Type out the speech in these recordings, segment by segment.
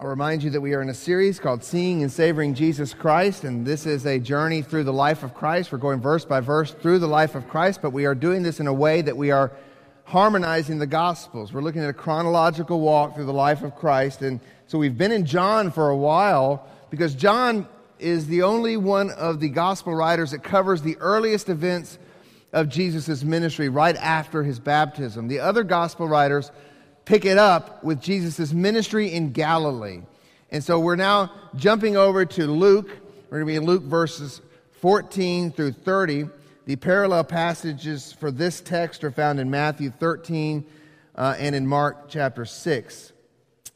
I'll remind you that we are in a series called Seeing and Savoring Jesus Christ, and this is a journey through the life of Christ. We're going verse by verse through the life of Christ, but we are doing this in a way that we are harmonizing the Gospels. We're looking at a chronological walk through the life of Christ, and so we've been in John for a while because John is the only one of the Gospel writers that covers the earliest events of Jesus' ministry right after his baptism. The other Gospel writers pick it up with Jesus' ministry in Galilee. And so we're now jumping over to Luke. We're going to be in Luke verses 14 through 30. The parallel passages for this text are found in Matthew 13 uh, and in Mark chapter 6.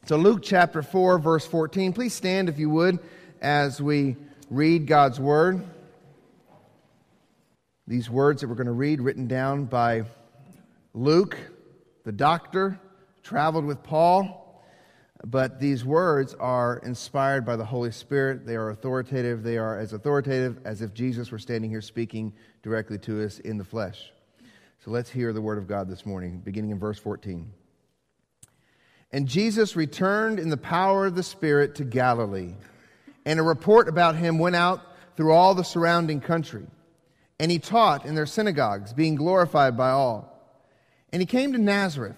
So, Luke chapter 4, verse 14. Please stand, if you would, as we read God's word. These words that we're going to read, written down by Luke, the doctor, traveled with Paul, but these words are inspired by the Holy Spirit. They are authoritative. They are as authoritative as if Jesus were standing here speaking directly to us in the flesh. So let's hear the word of God this morning, beginning in verse 14. And Jesus returned in the power of the Spirit to Galilee, and a report about him went out through all the surrounding country. And he taught in their synagogues, being glorified by all. And he came to Nazareth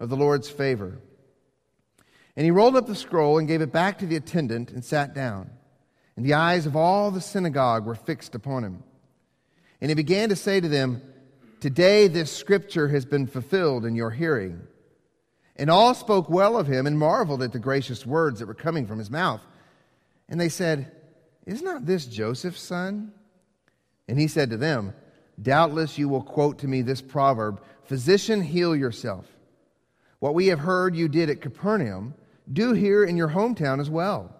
of the Lord's favor. And he rolled up the scroll and gave it back to the attendant and sat down. And the eyes of all the synagogue were fixed upon him. And he began to say to them, Today this scripture has been fulfilled in your hearing. And all spoke well of him and marveled at the gracious words that were coming from his mouth. And they said, Is not this Joseph's son? And he said to them, Doubtless you will quote to me this proverb Physician, heal yourself. What we have heard you did at Capernaum, do here in your hometown as well.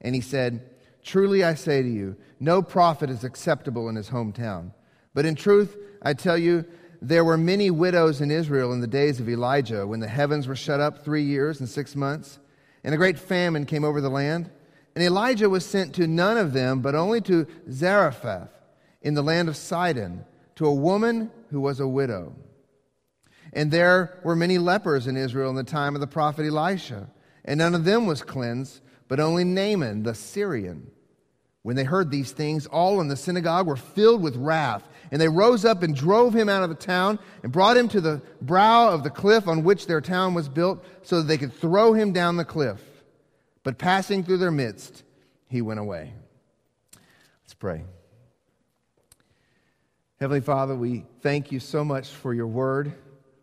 And he said, Truly I say to you, no prophet is acceptable in his hometown. But in truth, I tell you, there were many widows in Israel in the days of Elijah, when the heavens were shut up three years and six months, and a great famine came over the land. And Elijah was sent to none of them, but only to Zarephath in the land of Sidon, to a woman who was a widow. And there were many lepers in Israel in the time of the prophet Elisha, and none of them was cleansed, but only Naaman the Syrian. When they heard these things, all in the synagogue were filled with wrath, and they rose up and drove him out of the town and brought him to the brow of the cliff on which their town was built, so that they could throw him down the cliff. But passing through their midst, he went away. Let's pray. Heavenly Father, we thank you so much for your word.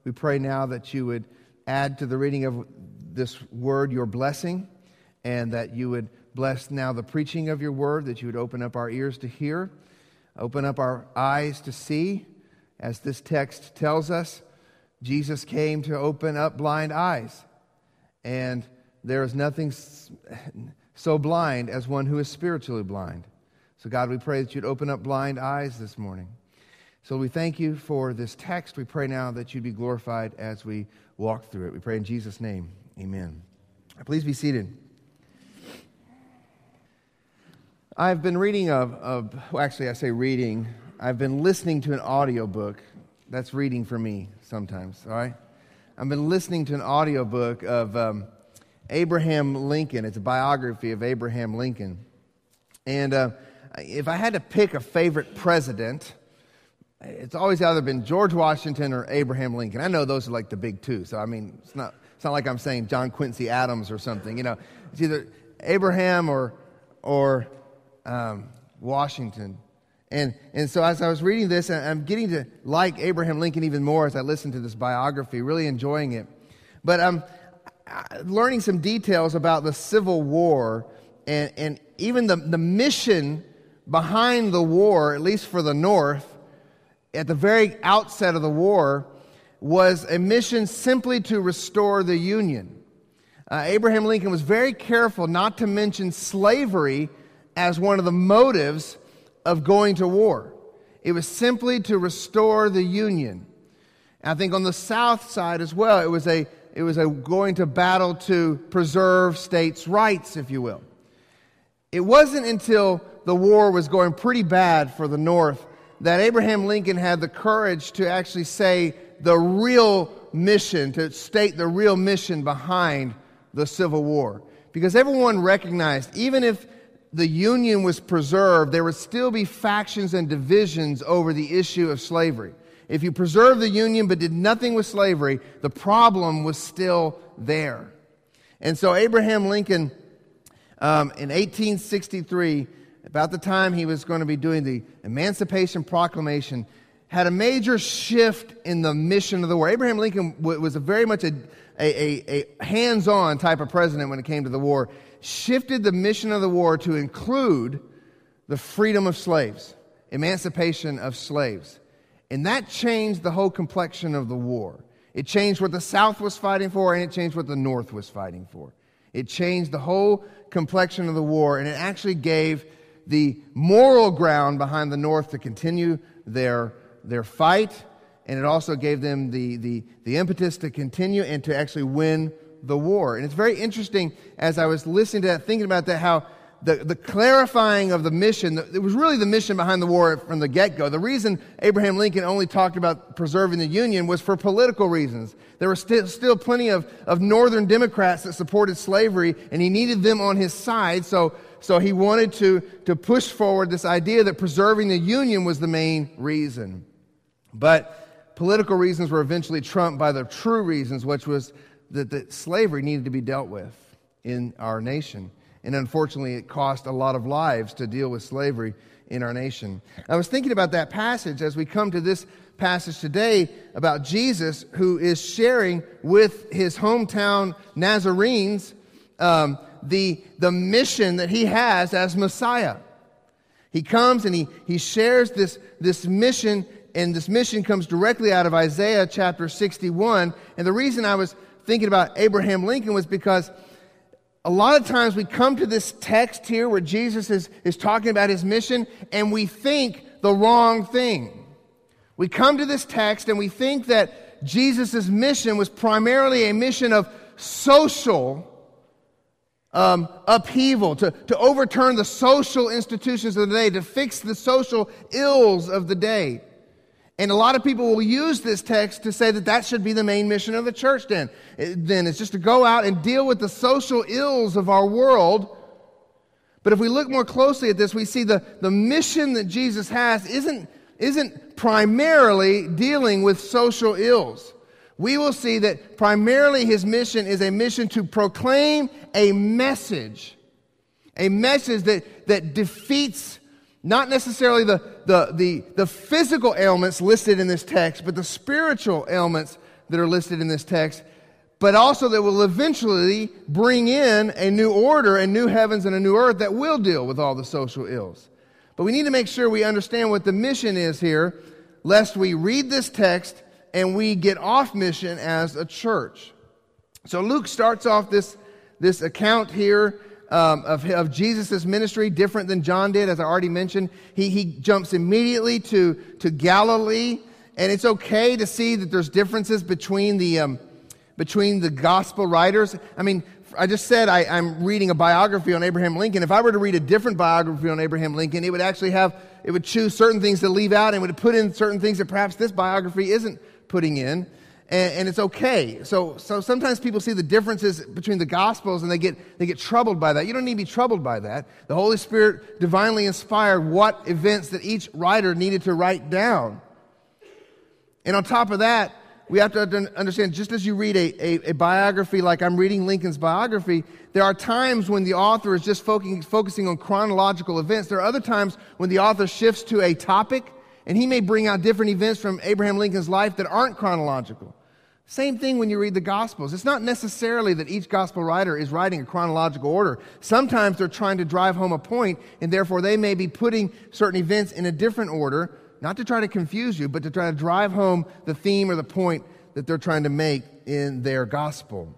We pray now that you would add to the reading of this word your blessing, and that you would bless now the preaching of your word, that you would open up our ears to hear, open up our eyes to see. As this text tells us, Jesus came to open up blind eyes. And there is nothing so blind as one who is spiritually blind. So, God, we pray that you'd open up blind eyes this morning. So we thank you for this text. We pray now that you'd be glorified as we walk through it. We pray in Jesus' name. Amen. Please be seated. I've been reading of, of well, actually, I say reading. I've been listening to an audiobook. That's reading for me sometimes, all right? I've been listening to an audiobook of um, Abraham Lincoln. It's a biography of Abraham Lincoln. And uh, if I had to pick a favorite president, it's always either been George Washington or Abraham Lincoln. I know those are like the big two. So, I mean, it's not, it's not like I'm saying John Quincy Adams or something. You know, it's either Abraham or, or um, Washington. And, and so as I was reading this, I'm getting to like Abraham Lincoln even more as I listen to this biography, really enjoying it. But I'm um, learning some details about the Civil War and, and even the, the mission behind the war, at least for the North, at the very outset of the war was a mission simply to restore the Union. Uh, Abraham Lincoln was very careful not to mention slavery as one of the motives of going to war. It was simply to restore the Union. I think on the South side as well, it was a it was a going to battle to preserve states' rights, if you will. It wasn't until the war was going pretty bad for the North that Abraham Lincoln had the courage to actually say the real mission, to state the real mission behind the Civil War. Because everyone recognized, even if the Union was preserved, there would still be factions and divisions over the issue of slavery. If you preserved the Union but did nothing with slavery, the problem was still there. And so Abraham Lincoln, um, in 1863, about the time he was going to be doing the Emancipation Proclamation, had a major shift in the mission of the war. Abraham Lincoln was a very much a, a, a, a hands on type of president when it came to the war, shifted the mission of the war to include the freedom of slaves, emancipation of slaves. And that changed the whole complexion of the war. It changed what the South was fighting for, and it changed what the North was fighting for. It changed the whole complexion of the war, and it actually gave the moral ground behind the North to continue their, their fight, and it also gave them the, the, the impetus to continue and to actually win the war. And it's very interesting as I was listening to that, thinking about that, how the, the clarifying of the mission, it was really the mission behind the war from the get go. The reason Abraham Lincoln only talked about preserving the Union was for political reasons. There were still, still plenty of, of Northern Democrats that supported slavery, and he needed them on his side. So, so he wanted to, to push forward this idea that preserving the Union was the main reason. But political reasons were eventually trumped by the true reasons, which was that, that slavery needed to be dealt with in our nation. And unfortunately, it cost a lot of lives to deal with slavery in our nation. I was thinking about that passage as we come to this passage today about Jesus, who is sharing with his hometown Nazarenes um, the, the mission that he has as Messiah. He comes and he, he shares this, this mission, and this mission comes directly out of Isaiah chapter 61. And the reason I was thinking about Abraham Lincoln was because a lot of times we come to this text here where Jesus is, is talking about his mission and we think the wrong thing. We come to this text and we think that Jesus' mission was primarily a mission of social um, upheaval, to, to overturn the social institutions of the day, to fix the social ills of the day. And a lot of people will use this text to say that that should be the main mission of the church then. Then it's just to go out and deal with the social ills of our world. But if we look more closely at this, we see the, the mission that Jesus has isn't, isn't primarily dealing with social ills. We will see that primarily his mission is a mission to proclaim a message, a message that, that defeats not necessarily the, the, the, the physical ailments listed in this text, but the spiritual ailments that are listed in this text, but also that will eventually bring in a new order and new heavens and a new earth that will deal with all the social ills. But we need to make sure we understand what the mission is here, lest we read this text and we get off mission as a church. So Luke starts off this, this account here um, of, of Jesus' ministry, different than John did, as I already mentioned. He, he jumps immediately to, to Galilee, and it's okay to see that there's differences between the, um, between the gospel writers. I mean, I just said I, I'm reading a biography on Abraham Lincoln. If I were to read a different biography on Abraham Lincoln, it would actually have, it would choose certain things to leave out and would put in certain things that perhaps this biography isn't putting in and, and, it's okay. So, so sometimes people see the differences between the Gospels and they get, they get troubled by that. You don't need to be troubled by that. The Holy Spirit divinely inspired what events that each writer needed to write down. And on top of that, we have to understand just as you read a, a, a biography like I'm reading Lincoln's biography, there are times when the author is just focusing, focusing on chronological events. There are other times when the author shifts to a topic and he may bring out different events from Abraham Lincoln's life that aren't chronological. Same thing when you read the Gospels. It's not necessarily that each Gospel writer is writing a chronological order. Sometimes they're trying to drive home a point, and therefore they may be putting certain events in a different order, not to try to confuse you, but to try to drive home the theme or the point that they're trying to make in their Gospel.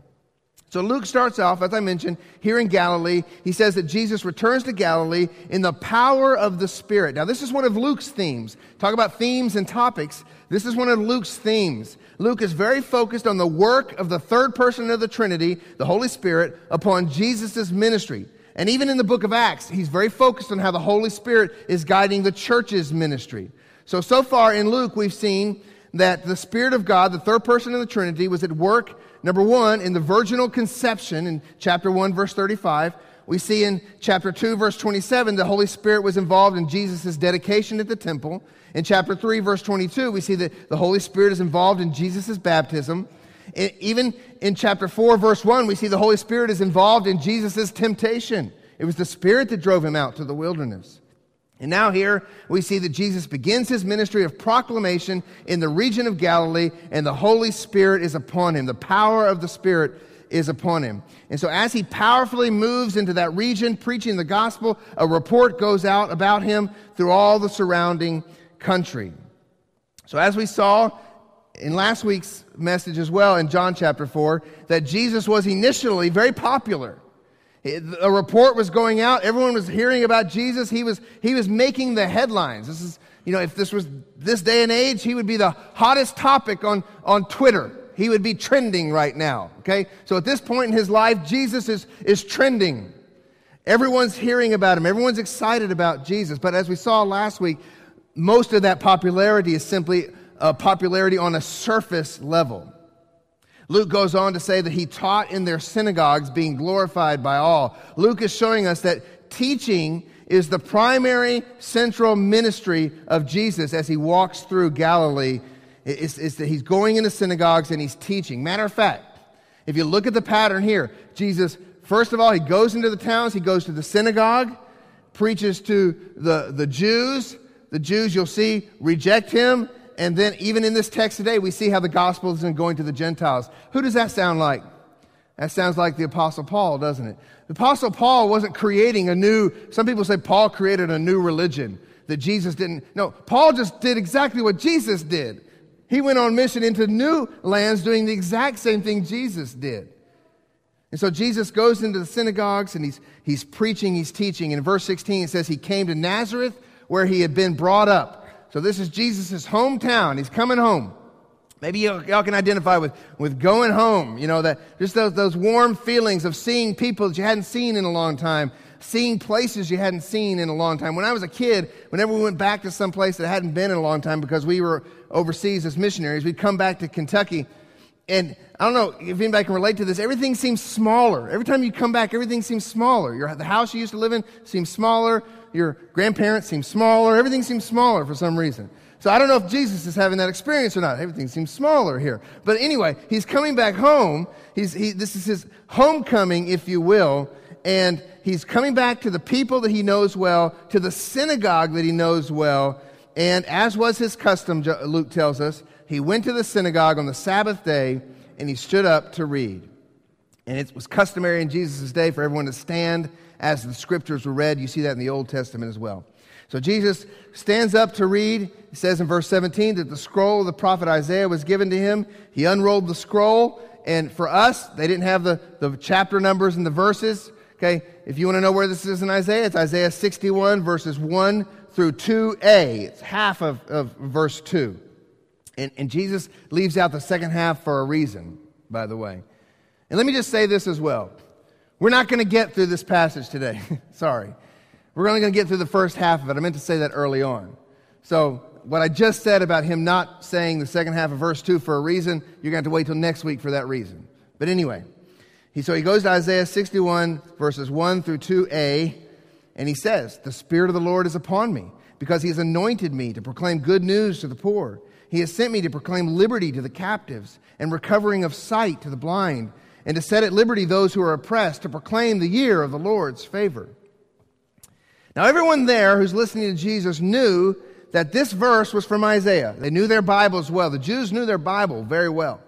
So Luke starts off, as I mentioned, here in Galilee. He says that Jesus returns to Galilee in the power of the Spirit. Now, this is one of Luke's themes. Talk about themes and topics. This is one of Luke's themes. Luke is very focused on the work of the third person of the Trinity, the Holy Spirit, upon Jesus' ministry. And even in the book of Acts, he's very focused on how the Holy Spirit is guiding the church's ministry. So, so far in Luke, we've seen that the Spirit of God, the third person of the Trinity, was at work Number one, in the virginal conception in chapter 1, verse 35, we see in chapter 2, verse 27, the Holy Spirit was involved in Jesus' dedication at the temple. In chapter 3, verse 22, we see that the Holy Spirit is involved in Jesus' baptism. Even in chapter 4, verse 1, we see the Holy Spirit is involved in Jesus' temptation. It was the Spirit that drove him out to the wilderness. And now here we see that Jesus begins his ministry of proclamation in the region of Galilee, and the Holy Spirit is upon him. The power of the Spirit is upon him. And so as he powerfully moves into that region, preaching the gospel, a report goes out about him through all the surrounding country. So as we saw in last week's message as well in John chapter 4, that Jesus was initially very popular. A report was going out. Everyone was hearing about Jesus. He was, he was making the headlines. This is, you know, if this was this day and age, he would be the hottest topic on, on Twitter. He would be trending right now. Okay? So at this point in his life, Jesus is, is trending. Everyone's hearing about him. Everyone's excited about Jesus. But as we saw last week, most of that popularity is simply a popularity on a surface level. Luke goes on to say that he taught in their synagogues, being glorified by all. Luke is showing us that teaching is the primary central ministry of Jesus as he walks through Galilee. It's that he's going into synagogues and he's teaching. Matter of fact, if you look at the pattern here, Jesus, first of all, he goes into the towns, he goes to the synagogue, preaches to the, the Jews. The Jews, you'll see, reject him and then even in this text today, we see how the gospel is going to the Gentiles. Who does that sound like? That sounds like the Apostle Paul, doesn't it? The Apostle Paul wasn't creating a new, some people say Paul created a new religion that Jesus didn't. No, Paul just did exactly what Jesus did. He went on mission into new lands doing the exact same thing Jesus did. And so Jesus goes into the synagogues and he's, he's preaching, he's teaching. In verse 16, it says he came to Nazareth where he had been brought up. So this is Jesus' hometown. He's coming home. Maybe y'all, can identify with, with going home, you know, that just those, those warm feelings of seeing people that you hadn't seen in a long time, seeing places you hadn't seen in a long time. When I was a kid, whenever we went back to some place that hadn't been in a long time because we were overseas as missionaries, we'd come back to Kentucky. And I don't know if anybody can relate to this. Everything seems smaller. Every time you come back, everything seems smaller. Your, the house you used to live in seems smaller your grandparents seem smaller. Everything seems smaller for some reason. So I don't know if Jesus is having that experience or not. Everything seems smaller here. But anyway, he's coming back home. He's, he, this is his homecoming, if you will. And he's coming back to the people that he knows well, to the synagogue that he knows well. And as was his custom, Luke tells us, he went to the synagogue on the Sabbath day and he stood up to read. And it was customary in Jesus' day for everyone to stand as the scriptures were read. You see that in the Old Testament as well. So Jesus stands up to read. He says in verse 17 that the scroll of the prophet Isaiah was given to him. He unrolled the scroll. And for us, they didn't have the, the chapter numbers and the verses. Okay, if you want to know where this is in Isaiah, it's Isaiah 61, verses 1 through 2a. It's half of, of verse 2. And, and Jesus leaves out the second half for a reason, by the way. And let me just say this as well. We're not going to get through this passage today. Sorry. We're only going to get through the first half of it. I meant to say that early on. So, what I just said about him not saying the second half of verse 2 for a reason, you're going to have to wait till next week for that reason. But anyway, he, so he goes to Isaiah 61, verses 1 through 2a, and he says, The Spirit of the Lord is upon me, because he has anointed me to proclaim good news to the poor. He has sent me to proclaim liberty to the captives and recovering of sight to the blind and to set at liberty those who are oppressed, to proclaim the year of the Lord's favor. Now, everyone there who's listening to Jesus knew that this verse was from Isaiah. They knew their Bibles well. The Jews knew their Bible very well.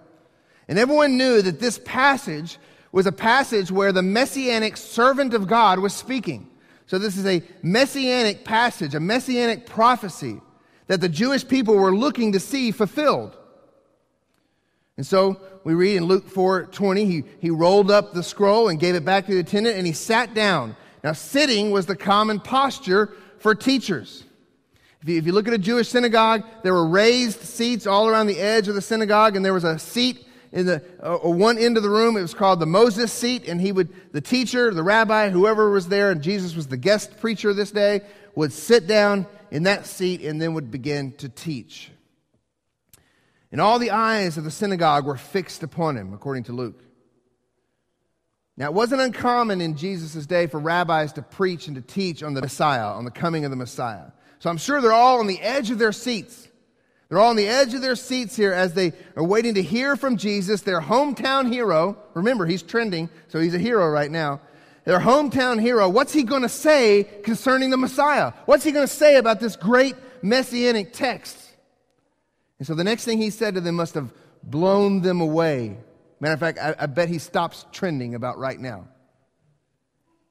And everyone knew that this passage was a passage where the messianic servant of God was speaking. So, this is a messianic passage, a messianic prophecy that the Jewish people were looking to see fulfilled. And so we read in Luke 4 20, he, he rolled up the scroll and gave it back to the attendant and he sat down. Now, sitting was the common posture for teachers. If you, if you look at a Jewish synagogue, there were raised seats all around the edge of the synagogue, and there was a seat in the uh, one end of the room. It was called the Moses seat, and he would, the teacher, the rabbi, whoever was there, and Jesus was the guest preacher this day, would sit down in that seat and then would begin to teach. And all the eyes of the synagogue were fixed upon him, according to Luke. Now, it wasn't uncommon in Jesus' day for rabbis to preach and to teach on the Messiah, on the coming of the Messiah. So I'm sure they're all on the edge of their seats. They're all on the edge of their seats here as they are waiting to hear from Jesus, their hometown hero. Remember, he's trending, so he's a hero right now. Their hometown hero. What's he going to say concerning the Messiah? What's he going to say about this great messianic text? And so the next thing he said to them must have blown them away. Matter of fact, I, I bet he stops trending about right now.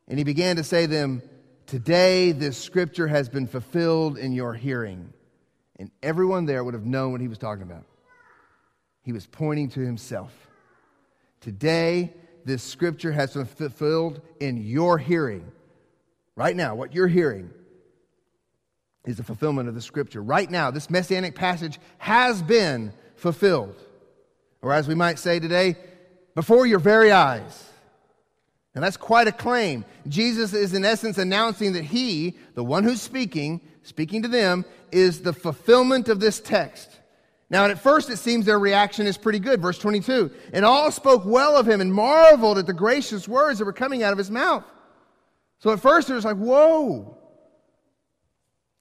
And he began to say to them, Today this scripture has been fulfilled in your hearing. And everyone there would have known what he was talking about. He was pointing to himself. Today this scripture has been fulfilled in your hearing. Right now, what you're hearing is the fulfillment of the scripture. Right now, this messianic passage has been fulfilled. Or as we might say today, before your very eyes. And that's quite a claim. Jesus is, in essence, announcing that he, the one who's speaking, speaking to them, is the fulfillment of this text. Now, at first, it seems their reaction is pretty good. Verse 22 And all spoke well of him and marveled at the gracious words that were coming out of his mouth. So at first, they're just like, whoa.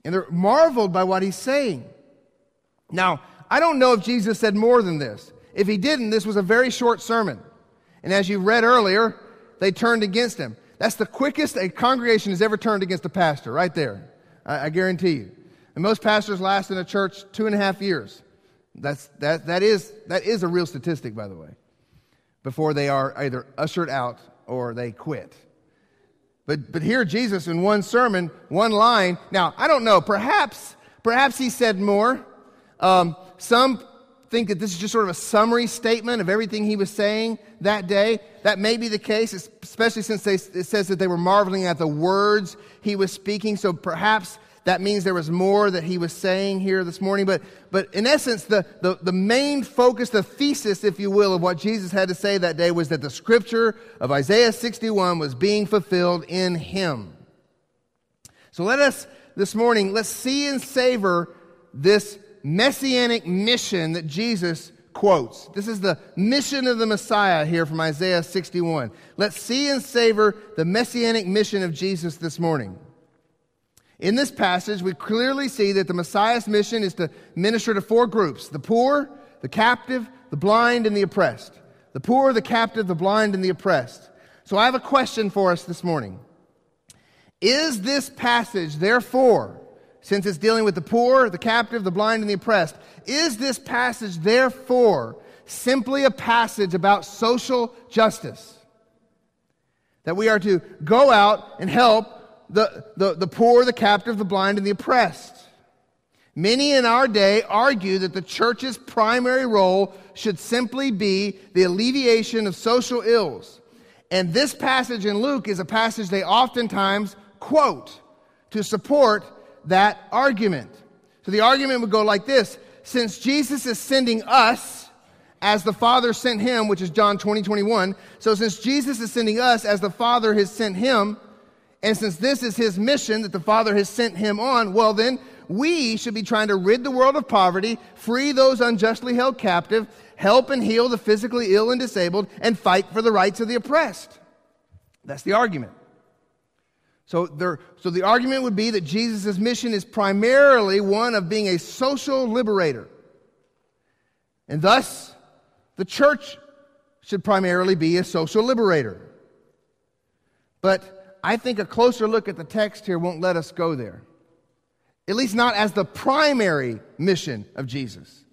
And they're marveled by what he's saying. Now, I don't know if Jesus said more than this. If he didn't, this was a very short sermon. And as you read earlier, they turned against him. That's the quickest a congregation has ever turned against a pastor, right there. I, I guarantee you. And most pastors last in a church two and a half years. That's, that, that, is, that is a real statistic, by the way, before they are either ushered out or they quit. But, but here, Jesus, in one sermon, one line. Now, I don't know. Perhaps, perhaps he said more. Um, some think that this is just sort of a summary statement of everything he was saying that day. That may be the case, especially since they, it says that they were marveling at the words he was speaking. So perhaps that means there was more that he was saying here this morning. But, but in essence, the, the, the main focus, the thesis, if you will, of what Jesus had to say that day was that the scripture of Isaiah 61 was being fulfilled in him. So let us, this morning, let's see and savor this messianic mission that Jesus quotes. This is the mission of the Messiah here from Isaiah 61. Let's see and savor the messianic mission of Jesus this morning. In this passage, we clearly see that the Messiah's mission is to minister to four groups the poor, the captive, the blind, and the oppressed. The poor, the captive, the blind, and the oppressed. So I have a question for us this morning. Is this passage, therefore, since it's dealing with the poor, the captive, the blind, and the oppressed, is this passage, therefore, simply a passage about social justice? That we are to go out and help the, the, the poor, the captive, the blind, and the oppressed. Many in our day argue that the church's primary role should simply be the alleviation of social ills. And this passage in Luke is a passage they oftentimes quote to support that argument. So the argument would go like this Since Jesus is sending us as the Father sent him, which is John 20, 21, so since Jesus is sending us as the Father has sent him, and since this is his mission that the Father has sent him on, well, then we should be trying to rid the world of poverty, free those unjustly held captive, help and heal the physically ill and disabled, and fight for the rights of the oppressed. That's the argument. So, there, so the argument would be that Jesus' mission is primarily one of being a social liberator. And thus, the church should primarily be a social liberator. But I think a closer look at the text here won't let us go there. At least not as the primary mission of Jesus.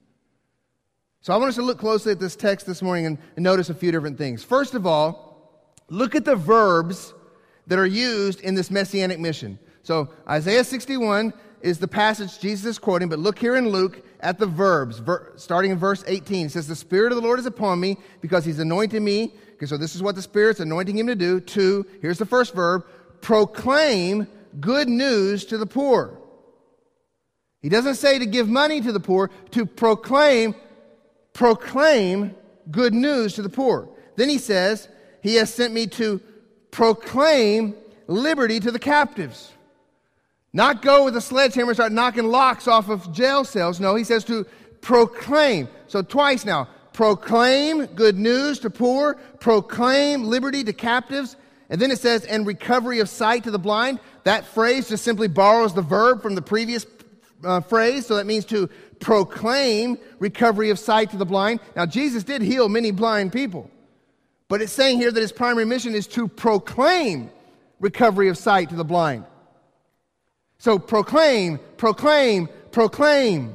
So I want us to look closely at this text this morning and, notice a few different things. First of all, look at the verbs that are used in this messianic mission. So Isaiah 61 is the passage Jesus is quoting, but look here in Luke at the verbs, ver, starting in verse 18. It says, The Spirit of the Lord is upon me because he's anointed me. Okay, so this is what the Spirit's anointing him to do. To, here's the first verb, proclaim good news to the poor. He doesn't say to give money to the poor, to proclaim, proclaim good news to the poor. Then he says, He has sent me to proclaim liberty to the captives. Not go with a sledgehammer and start knocking locks off of jail cells. No, he says to proclaim. So twice now. Proclaim good news to poor, proclaim liberty to captives, and then it says, and recovery of sight to the blind. That phrase just simply borrows the verb from the previous uh, phrase, so that means to proclaim recovery of sight to the blind. Now, Jesus did heal many blind people, but it's saying here that his primary mission is to proclaim recovery of sight to the blind. So proclaim, proclaim, proclaim.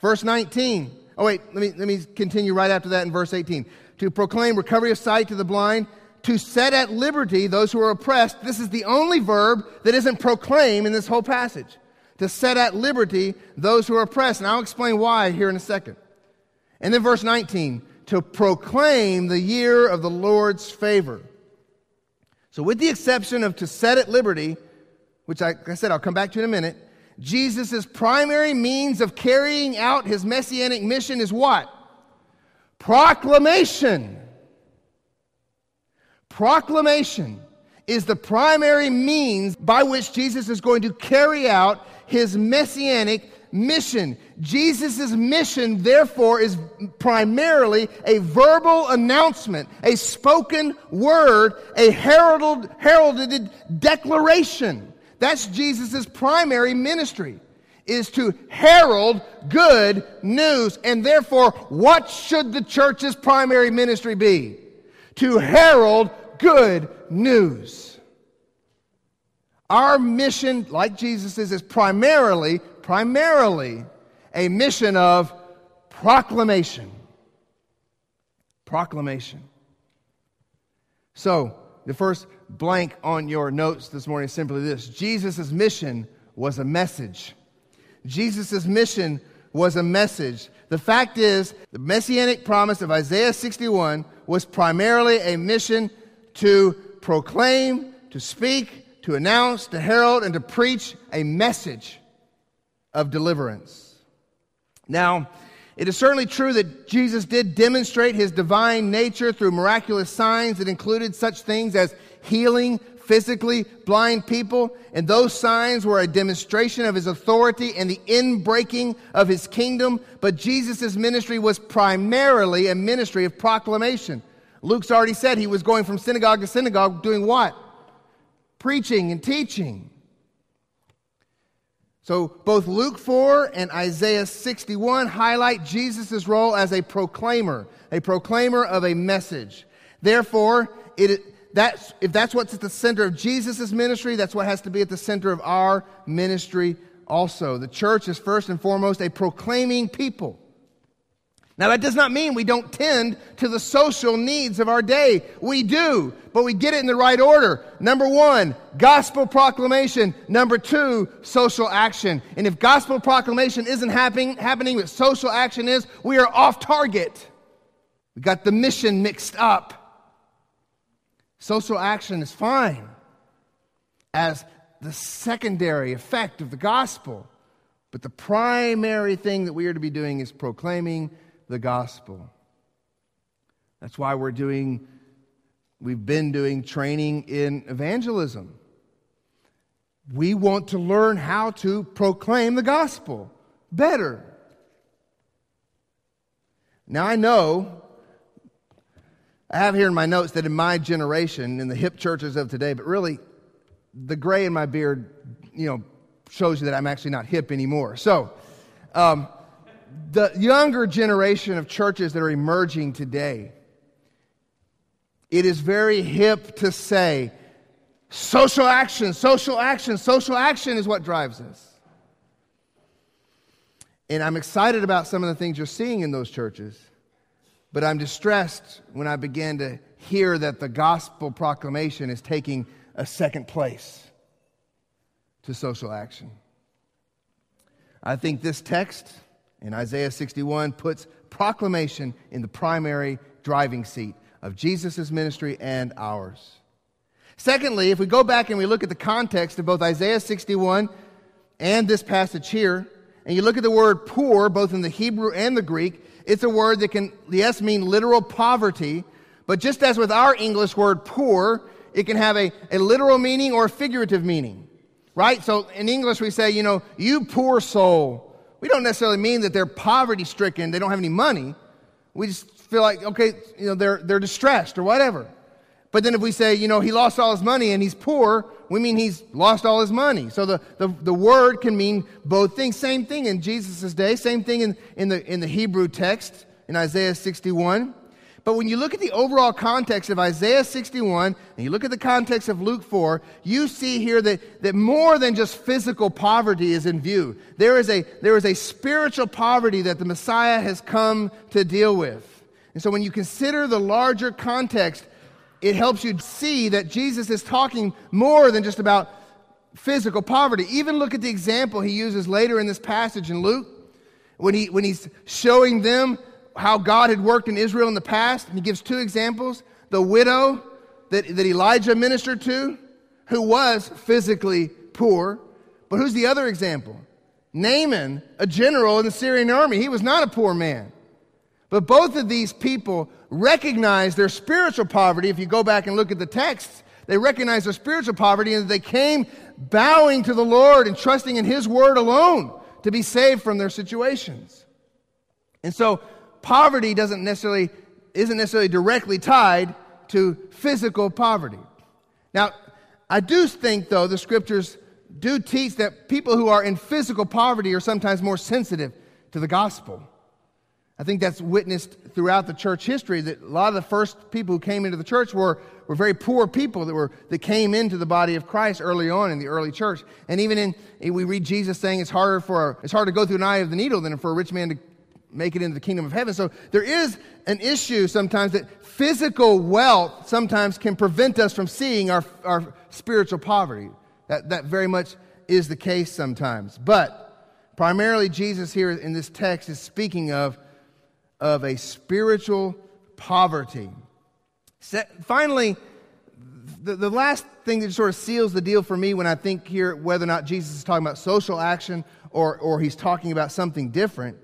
Verse 19. Oh, wait, let me, let me continue right after that in verse 18. To proclaim recovery of sight to the blind, to set at liberty those who are oppressed. This is the only verb that isn't proclaim in this whole passage to set at liberty those who are oppressed. And I'll explain why here in a second. And then verse 19, to proclaim the year of the Lord's favor. So, with the exception of to set at liberty, which I, like I said, I'll come back to in a minute, Jesus' primary means of carrying out his messianic mission is what? Proclamation. Proclamation is the primary means by which Jesus is going to carry out his messianic mission. Jesus' mission, therefore, is primarily a verbal announcement, a spoken word, a heralded, heralded declaration. That's Jesus' primary ministry, is to herald good news. And therefore, what should the church's primary ministry be? To herald good news. Our mission, like Jesus's, is primarily, primarily a mission of proclamation. Proclamation. So, the first blank on your notes this morning is simply this Jesus' mission was a message. Jesus' mission was a message. The fact is, the messianic promise of Isaiah 61 was primarily a mission to proclaim, to speak, to announce, to herald, and to preach a message of deliverance. Now, it is certainly true that Jesus did demonstrate his divine nature through miraculous signs that included such things as healing physically blind people, and those signs were a demonstration of his authority and the inbreaking of his kingdom. But Jesus' ministry was primarily a ministry of proclamation. Luke's already said he was going from synagogue to synagogue doing what? preaching and teaching. So both Luke 4 and Isaiah 61 highlight Jesus' role as a proclaimer, a proclaimer of a message. Therefore, it, that's, if that's what's at the center of Jesus' ministry, that's what has to be at the center of our ministry also. The church is first and foremost a proclaiming people. Now, that does not mean we don't tend to the social needs of our day. We do, but we get it in the right order. Number one, gospel proclamation. Number two, social action. And if gospel proclamation isn't happening, happening, but social action is, we are off target. We got the mission mixed up. Social action is fine as the secondary effect of the gospel, but the primary thing that we are to be doing is proclaiming the gospel. That's why we're doing, we've been doing training in evangelism. We want to learn how to proclaim the gospel better. Now, I know, I have here in my notes that in my generation, in the hip churches of today, but really, the gray in my beard, you know, shows you that I'm actually not hip anymore. So, um, the younger generation of churches that are emerging today, it is very hip to say, social action, social action, social action is what drives us. And I'm excited about some of the things you're seeing in those churches, but I'm distressed when I begin to hear that the gospel proclamation is taking a second place to social action. I think this text And Isaiah 61 puts proclamation in the primary driving seat of Jesus' ministry and ours. Secondly, if we go back and we look at the context of both Isaiah 61 and this passage here, and you look at the word poor, both in the Hebrew and the Greek, it's a word that can, yes, mean literal poverty, but just as with our English word poor, it can have a, a literal meaning or a figurative meaning, right? So in English, we say, you know, you poor soul. We don't necessarily mean that they're poverty stricken, they don't have any money. We just feel like, okay, you know, they're, they're distressed or whatever. But then if we say, you know, he lost all his money and he's poor, we mean he's lost all his money. So the, the, the word can mean both things. Same thing in Jesus' day, same thing in, in, the, in the Hebrew text in Isaiah 61. But when you look at the overall context of Isaiah 61 and you look at the context of Luke 4, you see here that, that more than just physical poverty is in view. There is, a, there is a spiritual poverty that the Messiah has come to deal with. And so when you consider the larger context, it helps you see that Jesus is talking more than just about physical poverty. Even look at the example he uses later in this passage in Luke when, he, when he's showing them how God had worked in Israel in the past. And he gives two examples the widow that, that Elijah ministered to, who was physically poor. But who's the other example? Naaman, a general in the Syrian army. He was not a poor man. But both of these people recognize their spiritual poverty. If you go back and look at the texts, they recognize their spiritual poverty and they came bowing to the Lord and trusting in His word alone to be saved from their situations. And so poverty doesn't necessarily, isn't necessarily directly tied to physical poverty. Now, I do think, though, the scriptures do teach that people who are in physical poverty are sometimes more sensitive to the gospel. I think that's witnessed throughout the church history that a lot of the first people who came into the church were, were very poor people that, were, that came into the body of Christ early on in the early church. And even in, we read Jesus saying it's harder for, it's harder to go through an eye of the needle than for a rich man to make it into the kingdom of heaven. So there is an issue sometimes that physical wealth sometimes can prevent us from seeing our, our spiritual poverty. That, that very much is the case sometimes. But primarily, Jesus here in this text is speaking of of a spiritual poverty. Finally, the, the last thing that sort of seals the deal for me when I think here whether or not Jesus is talking about social action or, or he's talking about something different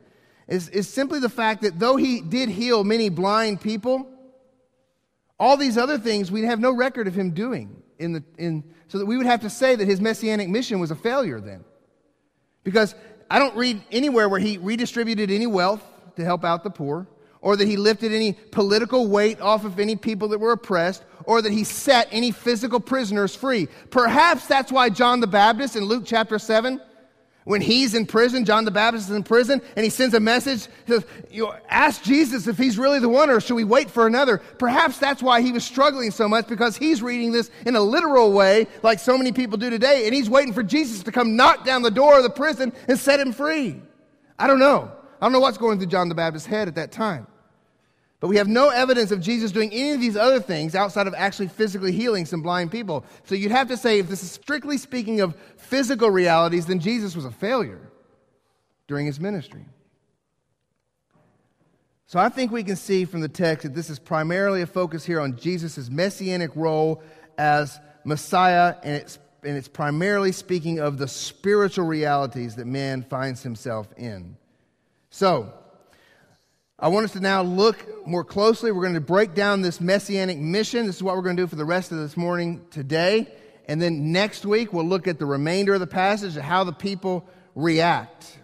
is, is simply the fact that though he did heal many blind people, all these other things we have no record of him doing in the in so that we would have to say that his messianic mission was a failure then. Because I don't read anywhere where he redistributed any wealth to help out the poor, or that he lifted any political weight off of any people that were oppressed, or that he set any physical prisoners free. Perhaps that's why John the Baptist in Luke chapter 7, when he's in prison, John the Baptist is in prison, and he sends a message, says, you know, ask Jesus if he's really the one, or should we wait for another? Perhaps that's why he was struggling so much, because he's reading this in a literal way, like so many people do today, and he's waiting for Jesus to come knock down the door of the prison and set him free. I don't know. I don't know what's going through John the Baptist's head at that time. But we have no evidence of Jesus doing any of these other things outside of actually physically healing some blind people. So you'd have to say, if this is strictly speaking of physical realities, then Jesus was a failure during his ministry. So I think we can see from the text that this is primarily a focus here on Jesus' messianic role as Messiah, and it's, and it's primarily speaking of the spiritual realities that man finds himself in. So, I want us to now look more closely. We're going to break down this messianic mission. This is what we're going to do for the rest of this morning today. And then next week, we'll look at the remainder of the passage and how the people react.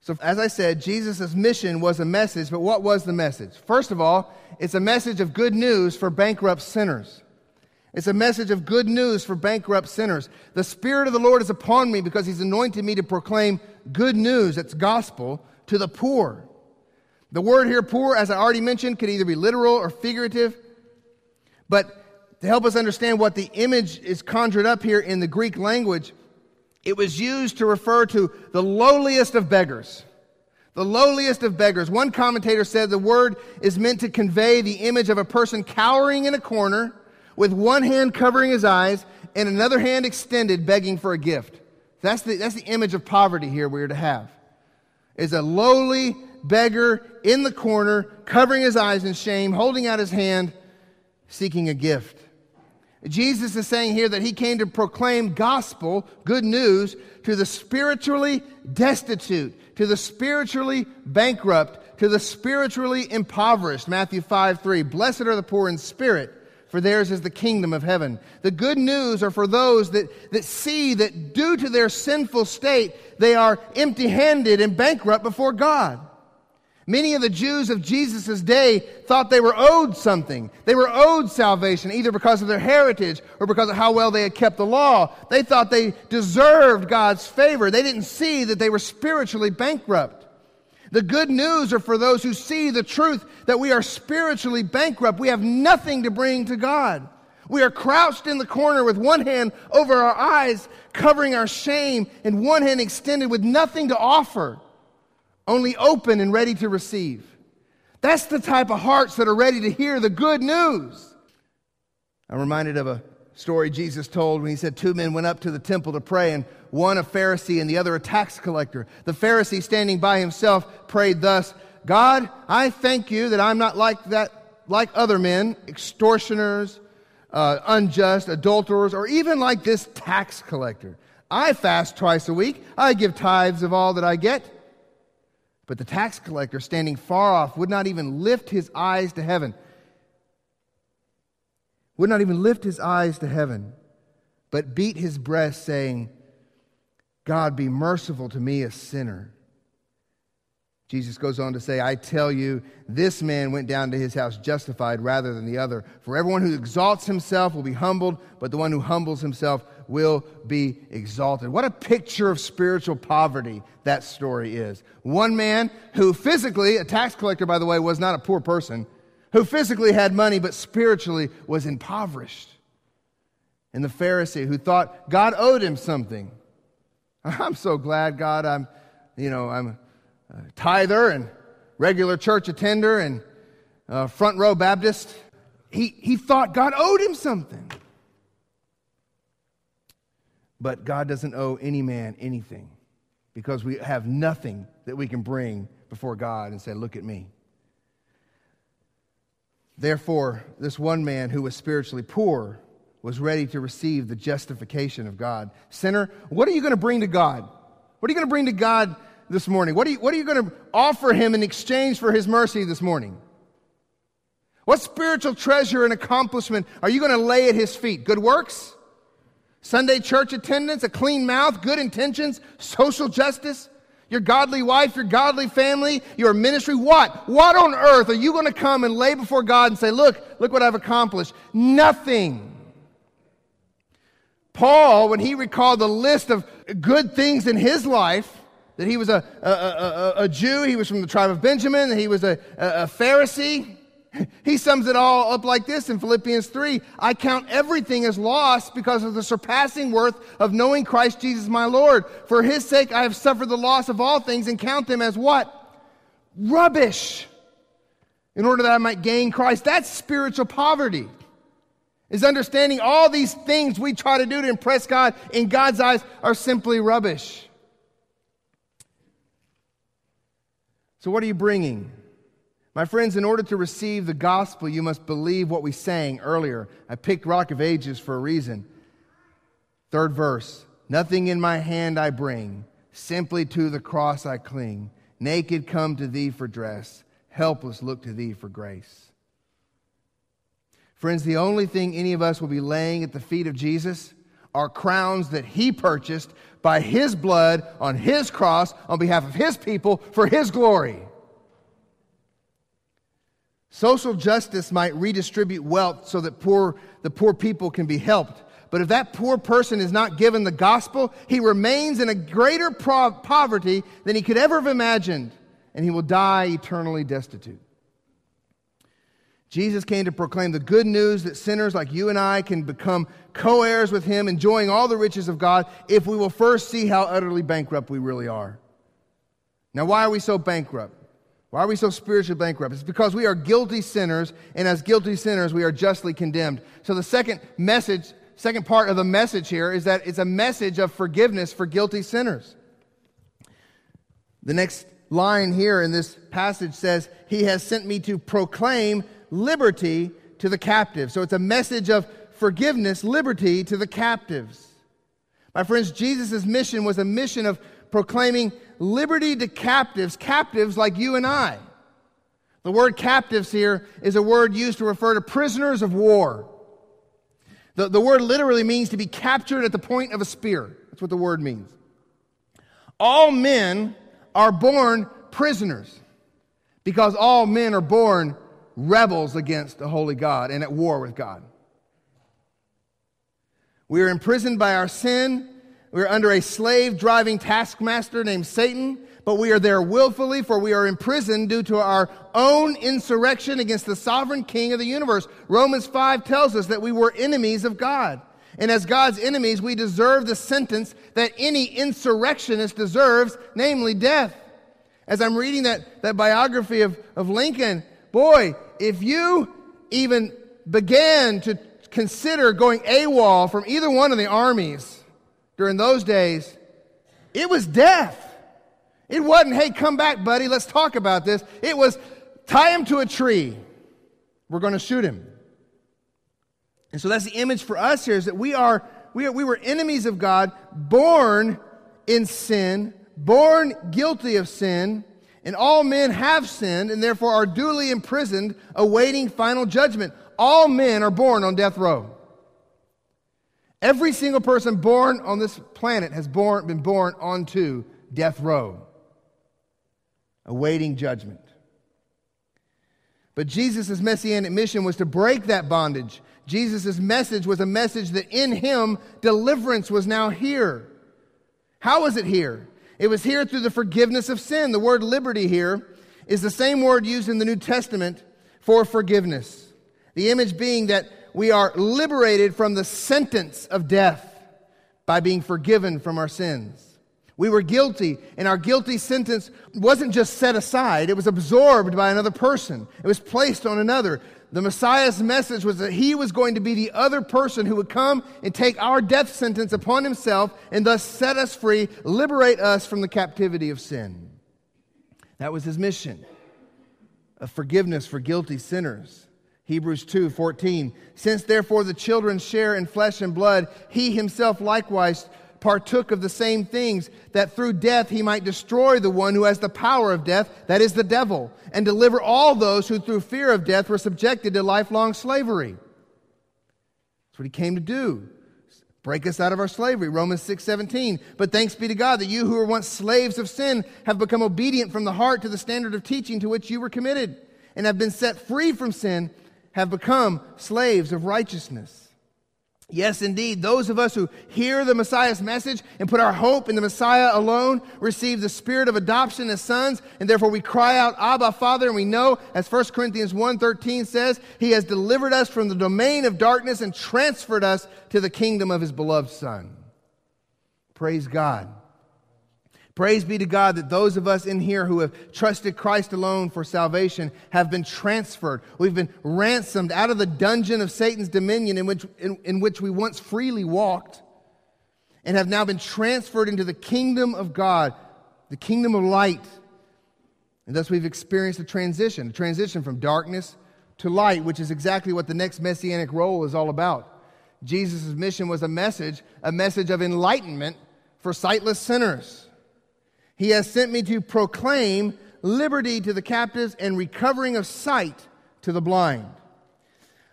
So, as I said, Jesus' mission was a message, but what was the message? First of all, it's a message of good news for bankrupt sinners. It's a message of good news for bankrupt sinners. The Spirit of the Lord is upon me because He's anointed me to proclaim good news, it's gospel, to the poor. The word here, poor, as I already mentioned, could either be literal or figurative. But to help us understand what the image is conjured up here in the Greek language, it was used to refer to the lowliest of beggars. The lowliest of beggars. One commentator said the word is meant to convey the image of a person cowering in a corner with one hand covering his eyes and another hand extended begging for a gift. That's the, that's the image of poverty here we're to have. is a lowly beggar in the corner, covering his eyes in shame, holding out his hand, seeking a gift. Jesus is saying here that he came to proclaim gospel, good news, to the spiritually destitute, to the spiritually bankrupt, to the spiritually impoverished. Matthew 5 3. Blessed are the poor in spirit, for theirs is the kingdom of heaven. The good news are for those that, that see that due to their sinful state, they are empty handed and bankrupt before God. Many of the Jews of Jesus' day thought they were owed something. They were owed salvation, either because of their heritage or because of how well they had kept the law. They thought they deserved God's favor. They didn't see that they were spiritually bankrupt. The good news are for those who see the truth that we are spiritually bankrupt. We have nothing to bring to God. We are crouched in the corner with one hand over our eyes, covering our shame, and one hand extended with nothing to offer only open and ready to receive. That's the type of hearts that are ready to hear the good news. I'm reminded of a story Jesus told when he said two men went up to the temple to pray, and one a Pharisee and the other a tax collector. The Pharisee, standing by himself, prayed thus God, I thank you that I'm not like that, like other men, extortioners, uh, unjust, adulterers, or even like this tax collector. I fast twice a week. I give tithes of all that I get. But the tax collector, standing far off, would not even lift his eyes to heaven. Would not even lift his eyes to heaven, but beat his breast, saying, God, be merciful to me, a sinner. Jesus goes on to say, I tell you, this man went down to his house justified rather than the other. For everyone who exalts himself will be humbled, but the one who humbles himself will be exalted. What a picture of spiritual poverty that story is. One man who physically, a tax collector, by the way, was not a poor person, who physically had money but spiritually was impoverished. And the Pharisee who thought God owed him something. I'm so glad, God, I'm, you know, I'm a tither and regular church attender and front row Baptist. He, he thought God owed him something. But God doesn't owe any man anything because we have nothing that we can bring before God and say, Look at me. Therefore, this one man who was spiritually poor was ready to receive the justification of God. Sinner, what are you going to bring to God? What are you going to bring to God this morning? What are you, what are you going to offer him in exchange for his mercy this morning? What spiritual treasure and accomplishment are you going to lay at his feet? Good works? Sunday church attendance, a clean mouth, good intentions, social justice, your godly wife, your godly family, your ministry. What? What on earth are you going to come and lay before God and say, Look, look what I've accomplished? Nothing. Paul, when he recalled the list of good things in his life, that he was a, a, a, a Jew, he was from the tribe of Benjamin, he was a, a Pharisee, he sums it all up like this in Philippians 3 I count everything as lost because of the surpassing worth of knowing Christ Jesus my Lord. For his sake I have suffered the loss of all things and count them as what? Rubbish. In order that I might gain Christ. That's spiritual poverty. Is understanding all these things we try to do to impress God in God's eyes are simply rubbish. So, what are you bringing? My friends, in order to receive the gospel, you must believe what we sang earlier. I picked Rock of Ages for a reason. Third verse Nothing in my hand I bring, simply to the cross I cling. Naked come to thee for dress, helpless look to thee for grace. Friends, the only thing any of us will be laying at the feet of Jesus are crowns that he purchased by his blood on his cross on behalf of his people for his glory. Social justice might redistribute wealth so that poor, the poor people can be helped. But if that poor person is not given the gospel, he remains in a greater pro- poverty than he could ever have imagined, and he will die eternally destitute. Jesus came to proclaim the good news that sinners like you and I can become co heirs with him, enjoying all the riches of God, if we will first see how utterly bankrupt we really are. Now, why are we so bankrupt? Why are we so spiritually bankrupt? It's because we are guilty sinners, and as guilty sinners, we are justly condemned. So, the second message, second part of the message here is that it's a message of forgiveness for guilty sinners. The next line here in this passage says, He has sent me to proclaim liberty to the captives. So it's a message of forgiveness, liberty to the captives. My friends, Jesus' mission was a mission of proclaiming liberty to captives, captives like you and I. The word captives here is a word used to refer to prisoners of war. The, the word literally means to be captured at the point of a spear. That's what the word means. All men are born prisoners because all men are born rebels against the holy God and at war with God. We are imprisoned by our sin. We are under a slave driving taskmaster named Satan, but we are there willfully, for we are imprisoned due to our own insurrection against the sovereign king of the universe. Romans 5 tells us that we were enemies of God. And as God's enemies, we deserve the sentence that any insurrectionist deserves, namely death. As I'm reading that, that biography of, of Lincoln, boy, if you even began to consider going AWOL from either one of the armies during those days, it was death. It wasn't, hey, come back, buddy, let's talk about this. It was, tie him to a tree. We're going to shoot him. And so that's the image for us here is that we are, we, are, we were enemies of God, born in sin, born guilty of sin, and all men have sinned and therefore are duly imprisoned, awaiting final judgment. All men are born on death row. Every single person born on this planet has born, been born onto death row, awaiting judgment. But Jesus' messianic mission was to break that bondage Jesus' message was a message that in him deliverance was now here. How was it here? It was here through the forgiveness of sin. The word liberty here is the same word used in the New Testament for forgiveness. The image being that we are liberated from the sentence of death by being forgiven from our sins. We were guilty, and our guilty sentence wasn't just set aside, it was absorbed by another person. It was placed on another. The Messiah's message was that he was going to be the other person who would come and take our death sentence upon himself and thus set us free, liberate us from the captivity of sin. That was his mission of forgiveness for guilty sinners. Hebrews 2 14. Since therefore the children share in flesh and blood, he himself likewise partook of the same things, that through death he might destroy the one who has the power of death, that is the devil, and deliver all those who through fear of death were subjected to lifelong slavery. That's what he came to do. Break us out of our slavery. Romans 6 17. But thanks be to God that you who were once slaves of sin have become obedient from the heart to the standard of teaching to which you were committed, and have been set free from sin, have become slaves of righteousness. Yes, indeed, those of us who hear the Messiah's message and put our hope in the Messiah alone receive the spirit of adoption as sons, and therefore we cry out, Abba, Father, and we know, as 1 Corinthians 1.13 says, He has delivered us from the domain of darkness and transferred us to the kingdom of His beloved Son. Praise God. Praise be to God that those of us in here who have trusted Christ alone for salvation have been transferred. We've been ransomed out of the dungeon of Satan's dominion in which, in, in which we once freely walked and have now been transferred into the kingdom of God, the kingdom of light. And thus we've experienced a transition, a transition from darkness to light, which is exactly what the next messianic role is all about. Jesus' mission was a message, a message of enlightenment for sightless sinners. He has sent me to proclaim liberty to the captives and recovering of sight to the blind.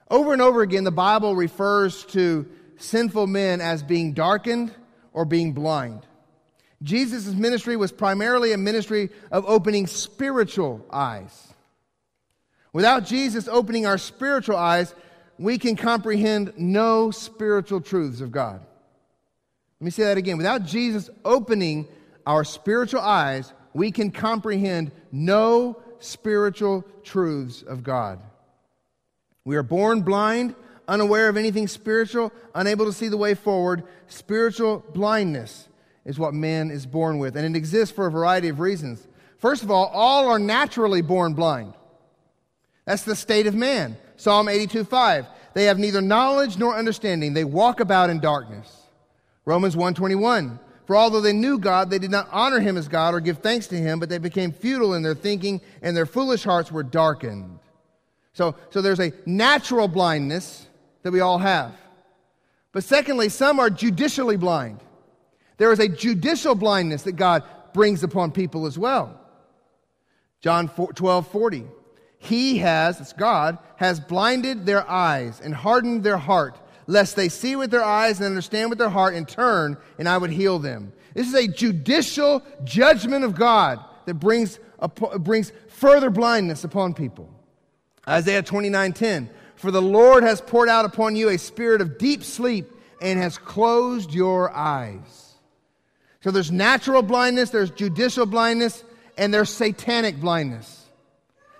Over and over again, the Bible refers to sinful men as being darkened or being blind. Jesus' ministry was primarily a ministry of opening spiritual eyes. Without Jesus opening our spiritual eyes, we can comprehend no spiritual truths of God. Let me say that again. Without Jesus opening our spiritual eyes, we can comprehend no spiritual truths of God. We are born blind, unaware of anything spiritual, unable to see the way forward. Spiritual blindness is what man is born with, and it exists for a variety of reasons. First of all, all are naturally born blind. That's the state of man. Psalm 82 5. They have neither knowledge nor understanding. They walk about in darkness. Romans 121. For although they knew God, they did not honor him as God or give thanks to him, but they became futile in their thinking, and their foolish hearts were darkened. So, so there's a natural blindness that we all have. But secondly, some are judicially blind. There is a judicial blindness that God brings upon people as well. John 12, 40. He has, it's God, has blinded their eyes and hardened their heart, lest they see with their eyes and understand with their heart and turn, and I would heal them. This is a judicial judgment of God that brings, brings further blindness upon people. Isaiah 29, 10. For the Lord has poured out upon you a spirit of deep sleep and has closed your eyes. So there's natural blindness, there's judicial blindness, and there's satanic blindness.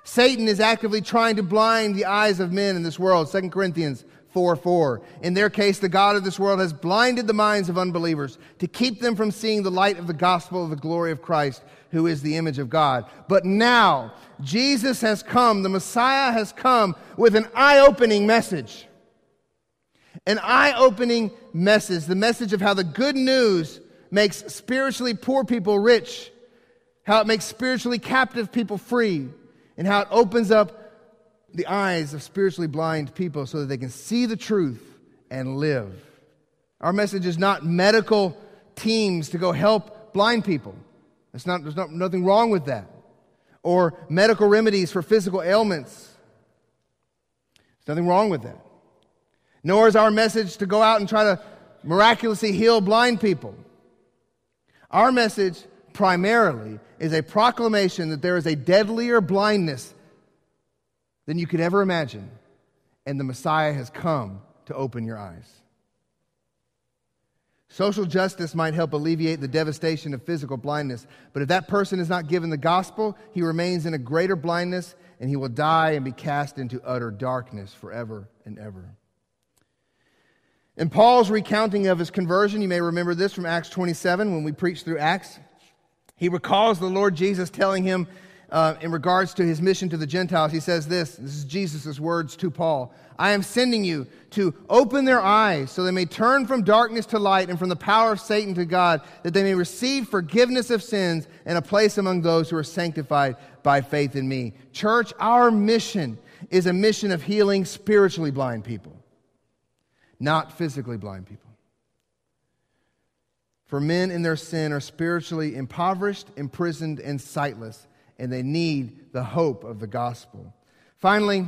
Satan is actively trying to blind the eyes of men in this world. 2 Corinthians 4 4. In their case, the God of this world has blinded the minds of unbelievers to keep them from seeing the light of the gospel of the glory of Christ, who is the image of God. But now, Jesus has come, the Messiah has come with an eye opening message. An eye opening message, the message of how the good news makes spiritually poor people rich, how it makes spiritually captive people free, and how it opens up the eyes of spiritually blind people so that they can see the truth and live. Our message is not medical teams to go help blind people. It's not, there's not, nothing wrong with that or medical remedies for physical ailments. There's nothing wrong with that. Nor is our message to go out and try to miraculously heal blind people. Our message primarily is a proclamation that there is a deadlier blindness than you could ever imagine, and the Messiah has come to open your eyes. Social justice might help alleviate the devastation of physical blindness, but if that person is not given the gospel, he remains in a greater blindness and he will die and be cast into utter darkness forever and ever. In Paul's recounting of his conversion, you may remember this from Acts 27 when we preached through Acts. He recalls the Lord Jesus telling him uh, in regards to his mission to the Gentiles, he says this this is Jesus' words to Paul I am sending you to open their eyes so they may turn from darkness to light and from the power of Satan to God, that they may receive forgiveness of sins and a place among those who are sanctified by faith in me. Church, our mission is a mission of healing spiritually blind people, not physically blind people. For men in their sin are spiritually impoverished, imprisoned, and sightless and they need the hope of the gospel. Finally,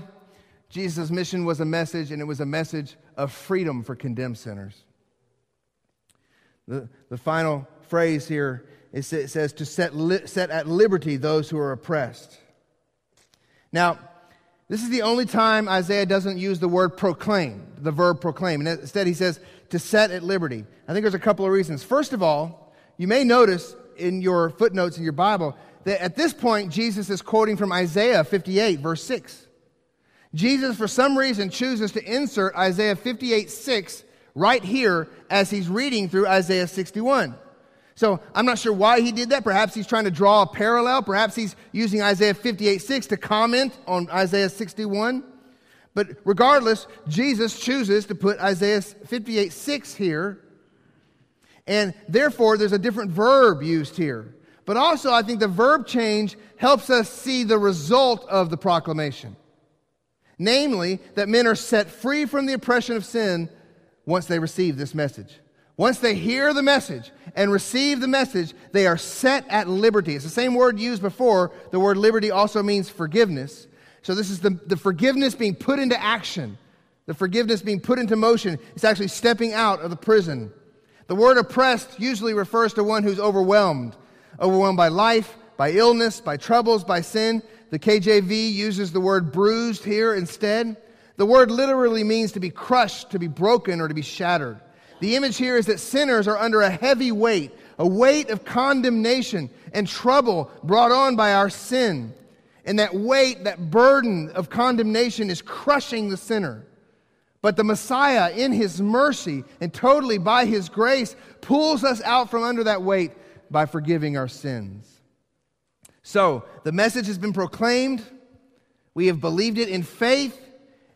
Jesus' mission was a message, and it was a message of freedom for condemned sinners. The, the final phrase here it says, to set, li- set at liberty those who are oppressed. Now, this is the only time Isaiah doesn't use the word proclaim, the verb proclaim. And instead, he says to set at liberty. I think there's a couple of reasons. First of all, you may notice in your footnotes in your Bible that at this point, Jesus is quoting from Isaiah 58, verse 6. Jesus, for some reason, chooses to insert Isaiah 58, 6 right here as he's reading through Isaiah 61. So I'm not sure why he did that. Perhaps he's trying to draw a parallel. Perhaps he's using Isaiah 58, 6 to comment on Isaiah 61. But regardless, Jesus chooses to put Isaiah 58, 6 here. And therefore, there's a different verb used here. But also, I think the verb change helps us see the result of the proclamation. Namely, that men are set free from the oppression of sin once they receive this message. Once they hear the message and receive the message, they are set at liberty. It's the same word used before. The word liberty also means forgiveness. So, this is the, the forgiveness being put into action, the forgiveness being put into motion. It's actually stepping out of the prison. The word oppressed usually refers to one who's overwhelmed, overwhelmed by life, by illness, by troubles, by sin. The KJV uses the word bruised here instead. The word literally means to be crushed, to be broken, or to be shattered. The image here is that sinners are under a heavy weight, a weight of condemnation and trouble brought on by our sin. And that weight, that burden of condemnation is crushing the sinner. But the Messiah, in his mercy and totally by his grace, pulls us out from under that weight by forgiving our sins. So, the message has been proclaimed. We have believed it in faith,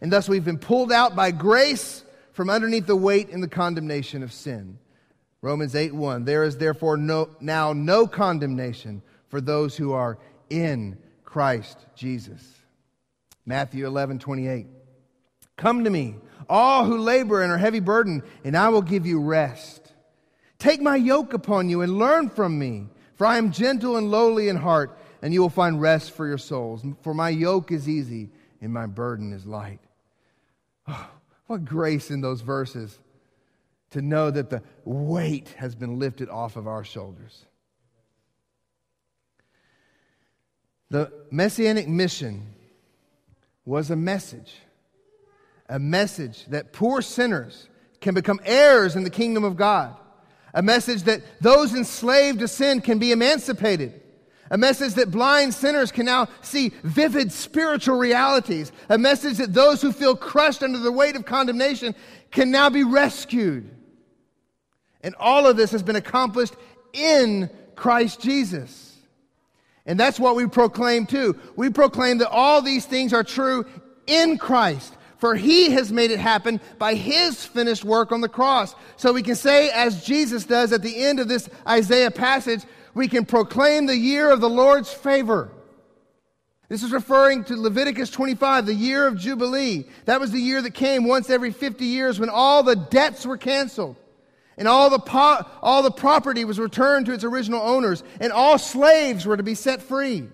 and thus we've been pulled out by grace from underneath the weight and the condemnation of sin. Romans 8 1. There is therefore no, now no condemnation for those who are in Christ Jesus. Matthew 11 28. Come to me, all who labor and are heavy burdened, and I will give you rest. Take my yoke upon you and learn from me, for I am gentle and lowly in heart, and you will find rest for your souls. For my yoke is easy and my burden is light. Oh, what grace in those verses to know that the weight has been lifted off of our shoulders. The messianic mission was a message, a message that poor sinners can become heirs in the kingdom of God, a message that those enslaved to sin can be emancipated. A message that blind sinners can now see vivid spiritual realities. A message that those who feel crushed under the weight of condemnation can now be rescued. And all of this has been accomplished in Christ Jesus. And that's what we proclaim too. We proclaim that all these things are true in Christ. For he has made it happen by his finished work on the cross. So we can say, as Jesus does at the end of this Isaiah passage, we can proclaim the year of the Lord's favor. This is referring to Leviticus 25, the year of Jubilee. That was the year that came once every 50 years when all the debts were canceled. And all the, po- all the property was returned to its original owners, and all slaves were to be set free.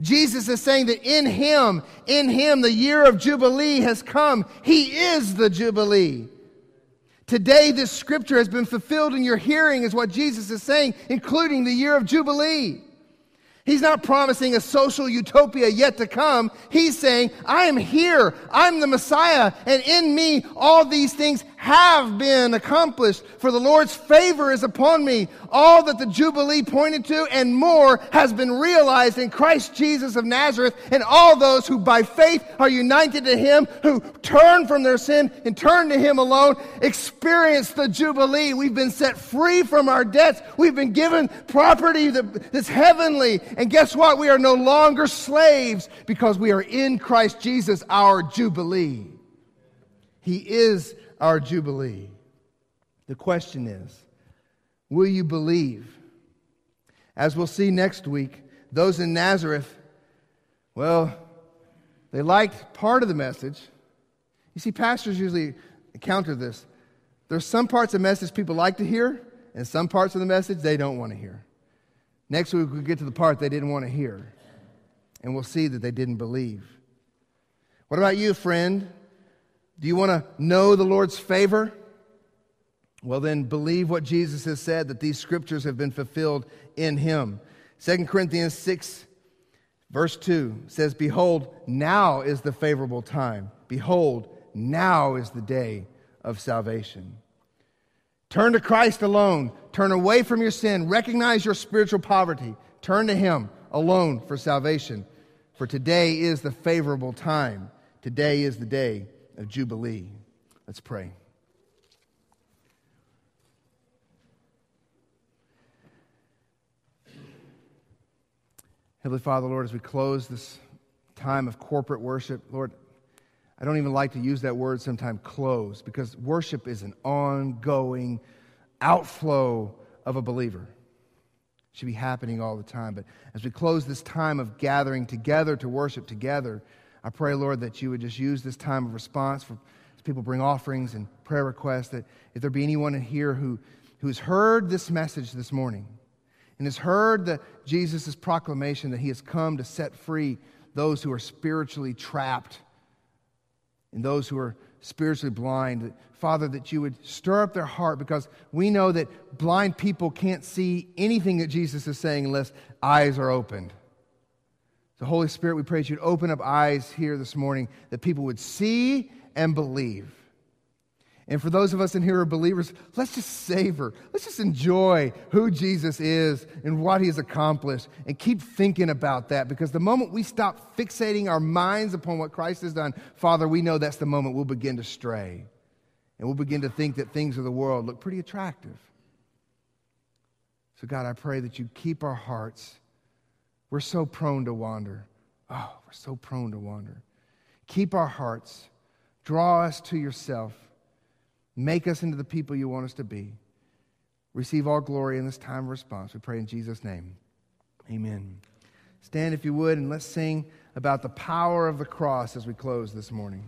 Jesus is saying that in Him, in Him, the year of Jubilee has come. He is the Jubilee. Today, this scripture has been fulfilled in your hearing, is what Jesus is saying, including the year of Jubilee. He's not promising a social utopia yet to come. He's saying, I am here. I'm the Messiah. And in me, all these things have been accomplished. For the Lord's favor is upon me. All that the Jubilee pointed to and more has been realized in Christ Jesus of Nazareth. And all those who by faith are united to Him, who turn from their sin and turn to Him alone, experience the Jubilee. We've been set free from our debts. We've been given property that's heavenly. And guess what? We are no longer slaves because we are in Christ Jesus, our Jubilee. He is our Jubilee. The question is will you believe? As we'll see next week, those in Nazareth, well, they liked part of the message. You see, pastors usually counter this. There's some parts of the message people like to hear, and some parts of the message they don't want to hear. Next week, we'll get to the part they didn't want to hear, and we'll see that they didn't believe. What about you, friend? Do you want to know the Lord's favor? Well, then believe what Jesus has said that these scriptures have been fulfilled in him. 2 Corinthians 6, verse 2 says, Behold, now is the favorable time. Behold, now is the day of salvation. Turn to Christ alone. Turn away from your sin. Recognize your spiritual poverty. Turn to Him alone for salvation. For today is the favorable time. Today is the day of Jubilee. Let's pray. Heavenly Father, Lord, as we close this time of corporate worship, Lord, I don't even like to use that word sometimes, close, because worship is an ongoing outflow of a believer. It should be happening all the time. But as we close this time of gathering together to worship together, I pray, Lord, that you would just use this time of response for as people bring offerings and prayer requests, that if there be anyone in here who, who's heard this message this morning and has heard the, Jesus' proclamation that he has come to set free those who are spiritually trapped and those who are spiritually blind, Father, that you would stir up their heart because we know that blind people can't see anything that Jesus is saying unless eyes are opened. The Holy Spirit, we pray that you'd open up eyes here this morning that people would see and believe. And for those of us in here who are believers, let's just savor. Let's just enjoy who Jesus is and what he has accomplished and keep thinking about that because the moment we stop fixating our minds upon what Christ has done, Father, we know that's the moment we'll begin to stray. And we'll begin to think that things of the world look pretty attractive. So, God, I pray that you keep our hearts we're so prone to wander. Oh, we're so prone to wander. Keep our hearts. Draw us to yourself. Make us into the people you want us to be. receive all glory in this time of response. We pray in Jesus' name. Amen. Stand if you would, and let's sing about the power of the cross as we close this morning.